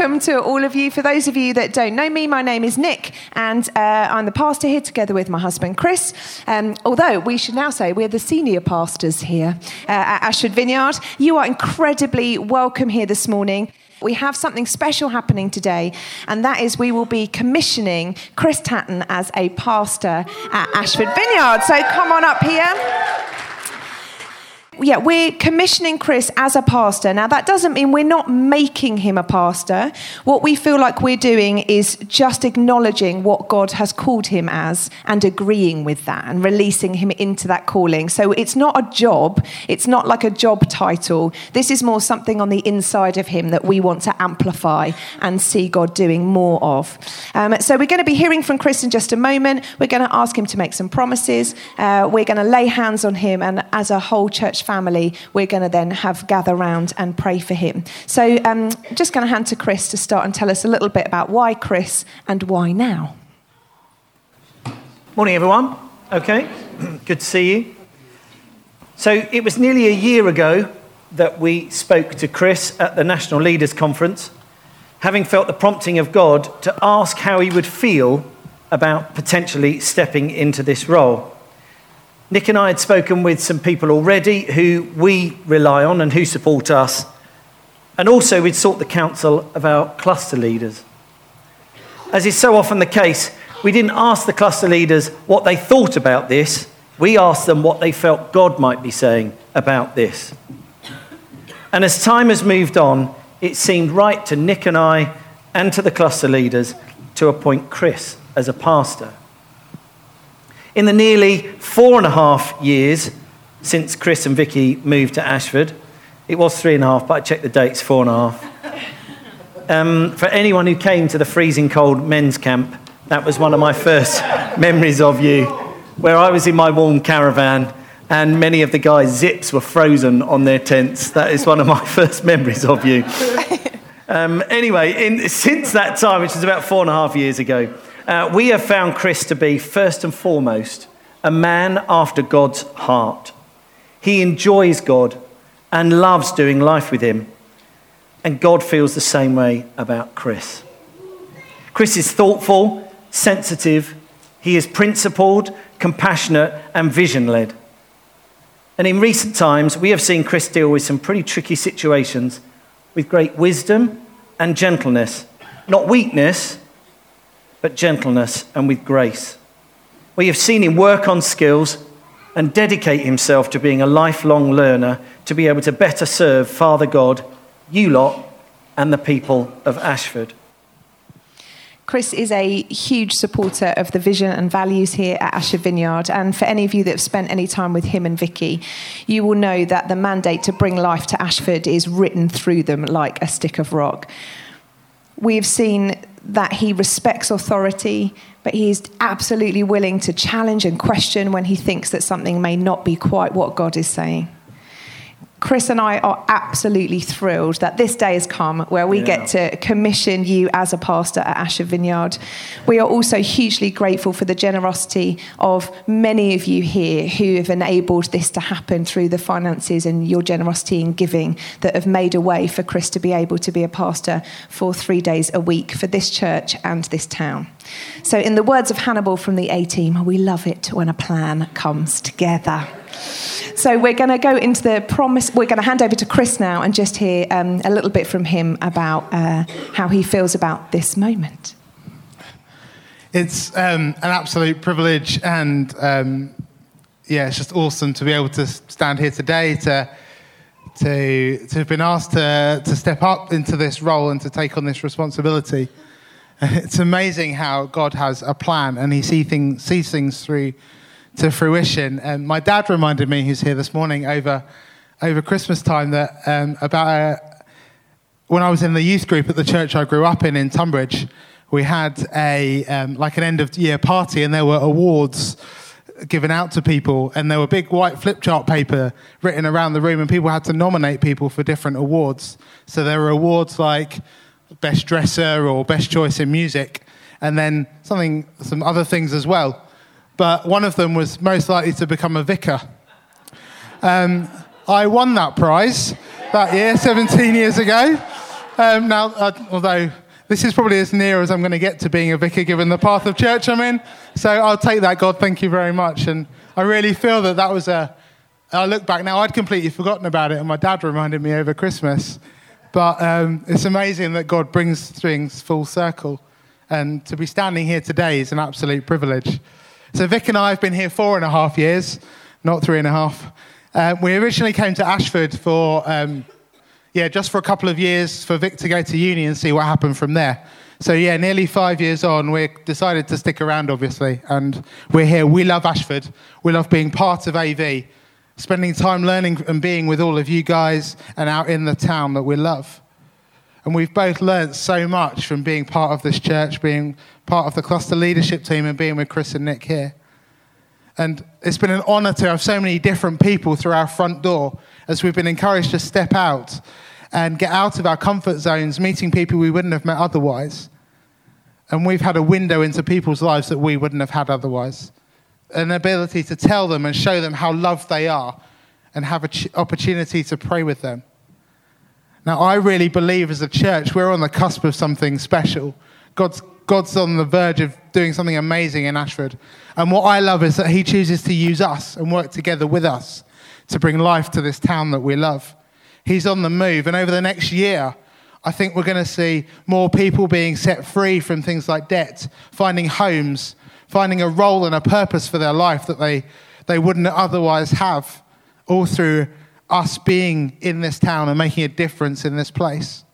welcome to all of you. For those of you that don't know me, my name is Nick, and uh, I'm the pastor here together with my husband Chris. Um, although we should now say we're the senior pastors here uh, at Ashford Vineyard. You are incredibly welcome here this morning. We have something special happening today, and that is we will be commissioning Chris Tatton as a pastor at Ashford Vineyard. So come on up here yeah, we're commissioning Chris as a pastor. Now, that doesn't mean we're not making him a pastor. What we feel like we're doing is just acknowledging what God has called him as and agreeing with that and releasing him into that calling. So it's not a job, it's not like a job title. This is more something on the inside of him that we want to amplify and see God doing more of. Um, so we're going to be hearing from Chris in just a moment. We're going to ask him to make some promises. Uh, we're going to lay hands on him, and as a whole church family, we're going to then have gather round and pray for him. So, um, just going to hand to Chris to start and tell us a little bit about why Chris and why now. Morning, everyone. Okay, good to see you. So, it was nearly a year ago that we spoke to Chris at the National Leaders Conference, having felt the prompting of God to ask how he would feel about potentially stepping into this role. Nick and I had spoken with some people already who we rely on and who support us. And also, we'd sought the counsel of our cluster leaders. As is so often the case, we didn't ask the cluster leaders what they thought about this. We asked them what they felt God might be saying about this. And as time has moved on, it seemed right to Nick and I and to the cluster leaders to appoint Chris as a pastor. In the nearly four and a half years since Chris and Vicky moved to Ashford, it was three and a half, but I checked the dates, four and a half. Um, for anyone who came to the freezing cold men's camp, that was one of my first memories of you, where I was in my warm caravan and many of the guys' zips were frozen on their tents. That is one of my first memories of you. Um, anyway, in, since that time, which was about four and a half years ago, uh, we have found Chris to be, first and foremost, a man after God's heart. He enjoys God and loves doing life with Him. And God feels the same way about Chris. Chris is thoughtful, sensitive, he is principled, compassionate, and vision led. And in recent times, we have seen Chris deal with some pretty tricky situations with great wisdom and gentleness. Not weakness, but gentleness and with grace. We have seen him work on skills and dedicate himself to being a lifelong learner to be able to better serve Father God, you lot, and the people of Ashford. Chris is a huge supporter of the vision and values here at Ashford Vineyard. And for any of you that have spent any time with him and Vicky, you will know that the mandate to bring life to Ashford is written through them like a stick of rock. We've seen that he respects authority, but he's absolutely willing to challenge and question when he thinks that something may not be quite what God is saying. Chris and I are absolutely thrilled that this day has come where we yeah. get to commission you as a pastor at Ashford Vineyard. We are also hugely grateful for the generosity of many of you here who have enabled this to happen through the finances and your generosity in giving that have made a way for Chris to be able to be a pastor for three days a week for this church and this town. So, in the words of Hannibal from the A team, we love it when a plan comes together. So we're going to go into the promise. We're going to hand over to Chris now and just hear um, a little bit from him about uh, how he feels about this moment. It's um, an absolute privilege, and um, yeah, it's just awesome to be able to stand here today to to to have been asked to to step up into this role and to take on this responsibility. It's amazing how God has a plan, and He see things, sees things through to fruition. And my dad reminded me, who's here this morning, over, over Christmas time, that um, about a, uh, when I was in the youth group at the church I grew up in in Tunbridge, we had a um, like an end of year party, and there were awards given out to people, and there were big white flip chart paper written around the room, and people had to nominate people for different awards. So there were awards like best dresser or best choice in music, and then something, some other things as well but one of them was most likely to become a vicar. Um, I won that prize that year, 17 years ago. Um, now, uh, although this is probably as near as I'm going to get to being a vicar given the path of church I'm in. So I'll take that, God. Thank you very much. And I really feel that that was a. I look back now, I'd completely forgotten about it, and my dad reminded me over Christmas. But um, it's amazing that God brings things full circle. And to be standing here today is an absolute privilege. So, Vic and I have been here four and a half years, not three and a half. Uh, we originally came to Ashford for, um, yeah, just for a couple of years for Vic to go to uni and see what happened from there. So, yeah, nearly five years on, we decided to stick around, obviously. And we're here. We love Ashford. We love being part of AV, spending time learning and being with all of you guys and out in the town that we love. And we've both learnt so much from being part of this church, being part of the cluster leadership team, and being with Chris and Nick here. And it's been an honour to have so many different people through our front door as we've been encouraged to step out and get out of our comfort zones, meeting people we wouldn't have met otherwise. And we've had a window into people's lives that we wouldn't have had otherwise. An ability to tell them and show them how loved they are and have an opportunity to pray with them. Now, I really believe as a church, we're on the cusp of something special. God's, God's on the verge of doing something amazing in Ashford. And what I love is that He chooses to use us and work together with us to bring life to this town that we love. He's on the move. And over the next year, I think we're going to see more people being set free from things like debt, finding homes, finding a role and a purpose for their life that they, they wouldn't otherwise have, all through us being in this town and making a difference in this place.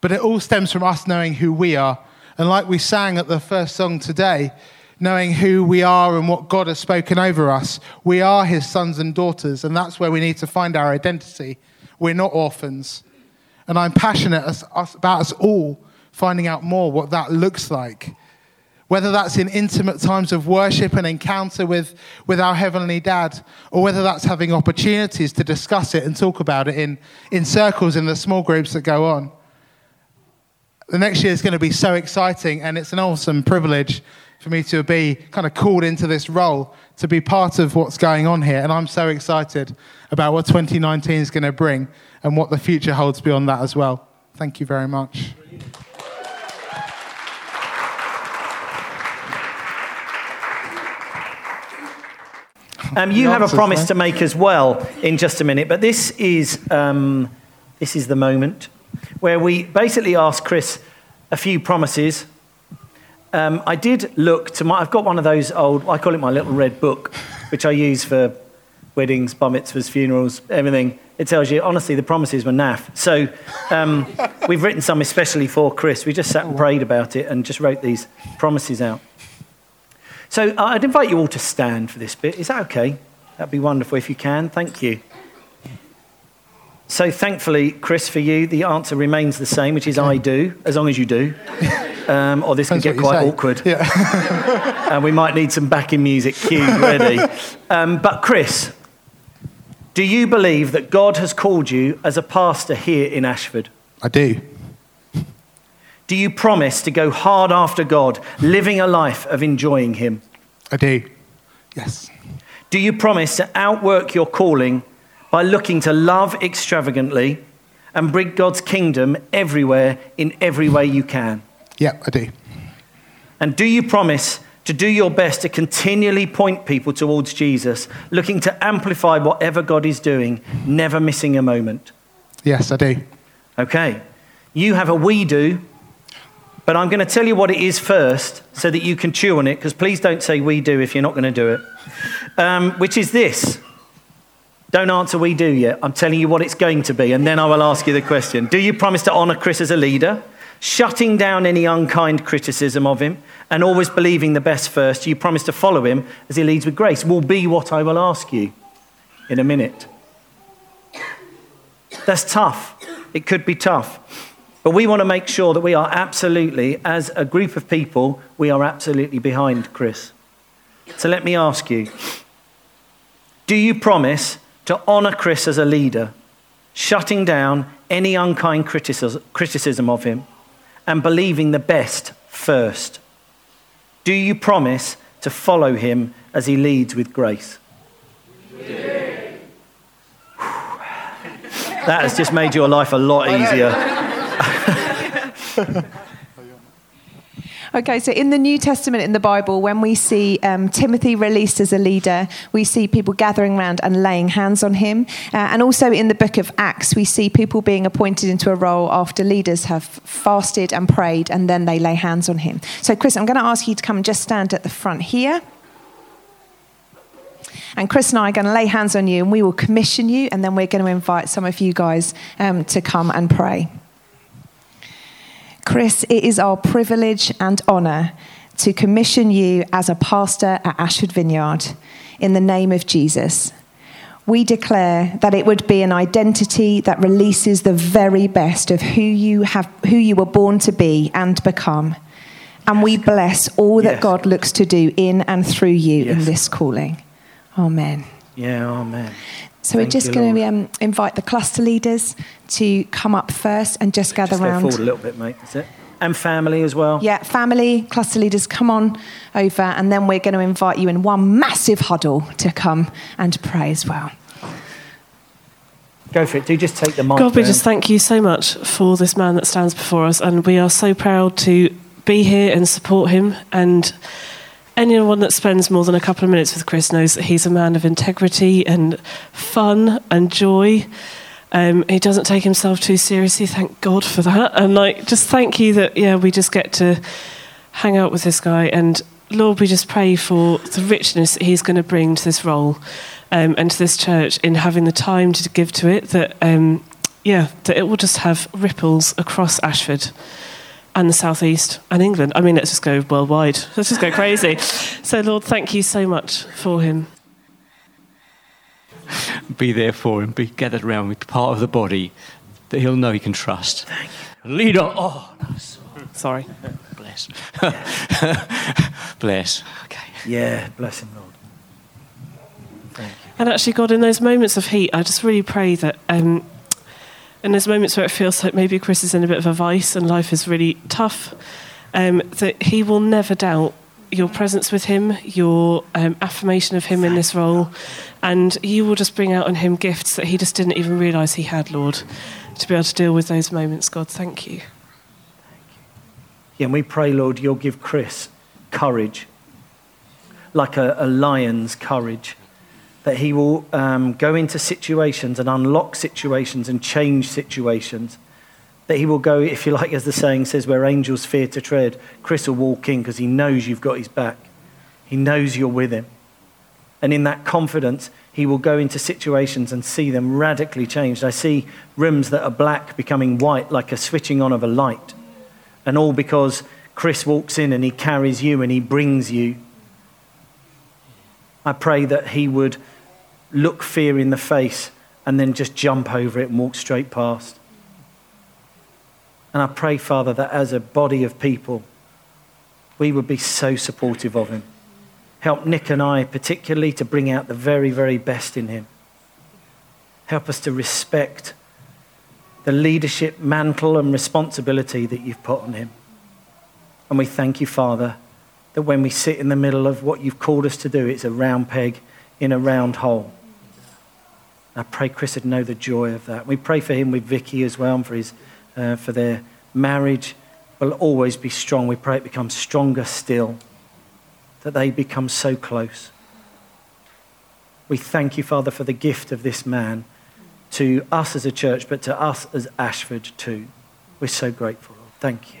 But it all stems from us knowing who we are. And like we sang at the first song today, knowing who we are and what God has spoken over us, we are his sons and daughters, and that's where we need to find our identity. We're not orphans. And I'm passionate about us all finding out more what that looks like whether that's in intimate times of worship and encounter with, with our Heavenly Dad, or whether that's having opportunities to discuss it and talk about it in, in circles in the small groups that go on. The next year is going to be so exciting, and it's an awesome privilege for me to be kind of called into this role to be part of what's going on here. And I'm so excited about what 2019 is going to bring and what the future holds beyond that as well. Thank you very much. Um, you have a promise to make as well in just a minute, but this is, um, this is the moment where we basically ask Chris a few promises. Um, I did look to my, I've got one of those old, I call it my little red book, which I use for weddings, bar mitzvahs, funerals, everything. It tells you, honestly, the promises were naff. So um, we've written some especially for Chris. We just sat and prayed about it and just wrote these promises out. So uh, I'd invite you all to stand for this bit. Is that okay? That'd be wonderful if you can. Thank you. So thankfully, Chris, for you, the answer remains the same, which is I do, as long as you do. Um, or this could get quite awkward. Yeah. and we might need some backing music cued ready. Um, but Chris, do you believe that God has called you as a pastor here in Ashford? I do. Do you promise to go hard after God, living a life of enjoying Him? I do. Yes. Do you promise to outwork your calling by looking to love extravagantly and bring God's kingdom everywhere in every way you can? Yeah, I do. And do you promise to do your best to continually point people towards Jesus, looking to amplify whatever God is doing, never missing a moment? Yes, I do. Okay. You have a we do but I'm going to tell you what it is first so that you can chew on it, because please don't say we do if you're not going to do it. Um, which is this. Don't answer we do yet. I'm telling you what it's going to be, and then I will ask you the question. Do you promise to honour Chris as a leader, shutting down any unkind criticism of him, and always believing the best first? Do you promise to follow him as he leads with grace? Will be what I will ask you in a minute. That's tough. It could be tough. But we want to make sure that we are absolutely, as a group of people, we are absolutely behind Chris. So let me ask you do you promise to honour Chris as a leader, shutting down any unkind criticism of him and believing the best first? Do you promise to follow him as he leads with grace? That has just made your life a lot easier. Okay, so in the New Testament in the Bible, when we see um, Timothy released as a leader, we see people gathering around and laying hands on him. Uh, and also in the book of Acts, we see people being appointed into a role after leaders have fasted and prayed and then they lay hands on him. So, Chris, I'm going to ask you to come and just stand at the front here. And Chris and I are going to lay hands on you and we will commission you, and then we're going to invite some of you guys um, to come and pray. Chris, it is our privilege and honour to commission you as a pastor at Ashford Vineyard in the name of Jesus. We declare that it would be an identity that releases the very best of who you, have, who you were born to be and become. And we bless all that Yes. God looks to do in and through you in this calling. Amen. Yeah, amen. So we're just going to um, invite the cluster leaders to come up first and just gather Just go around. forward a little bit, mate. That's it. And family as well. Yeah, family, cluster leaders, come on over, and then we're going to invite you in one massive huddle to come and pray as well. Go for it. Do just take the mic. God, we just thank you so much for this man that stands before us, and we are so proud to be here and support him. And anyone that spends more than a couple of minutes with Chris knows that he's a man of integrity and fun and joy. Um, he doesn't take himself too seriously. Thank God for that. And like, just thank you that yeah, we just get to hang out with this guy. And Lord, we just pray for the richness that he's going to bring to this role um, and to this church in having the time to give to it. That um, yeah, that it will just have ripples across Ashford and the southeast and England. I mean, let's just go worldwide. Let's just go crazy. so, Lord, thank you so much for him. be there for him, be gathered around with part of the body that he'll know he can trust. Thank you. Lead on. Oh, no, Sorry. bless. bless. Okay. Yeah, bless him, Lord. Thank you. And actually, God, in those moments of heat, I just really pray that um, in there's moments where it feels like maybe Chris is in a bit of a vice and life is really tough, um, that he will never doubt your presence with him, your um, affirmation of him in this role, and you will just bring out on him gifts that he just didn't even realise he had, Lord, to be able to deal with those moments. God, thank you. Yeah, and we pray, Lord, you'll give Chris courage, like a, a lion's courage, that he will um, go into situations and unlock situations and change situations. That he will go, if you like, as the saying says, where angels fear to tread. Chris will walk in because he knows you've got his back. He knows you're with him. And in that confidence, he will go into situations and see them radically changed. I see rooms that are black becoming white, like a switching on of a light. And all because Chris walks in and he carries you and he brings you. I pray that he would look fear in the face and then just jump over it and walk straight past. And I pray, Father, that as a body of people, we would be so supportive of him. Help Nick and I, particularly, to bring out the very, very best in him. Help us to respect the leadership mantle and responsibility that you've put on him. And we thank you, Father, that when we sit in the middle of what you've called us to do, it's a round peg in a round hole. I pray Chris would know the joy of that. We pray for him with Vicky as well and for, his, uh, for their marriage will always be strong. We pray it becomes stronger still, that they become so close. We thank you, Father, for the gift of this man to us as a church, but to us as Ashford too. We're so grateful. Thank you.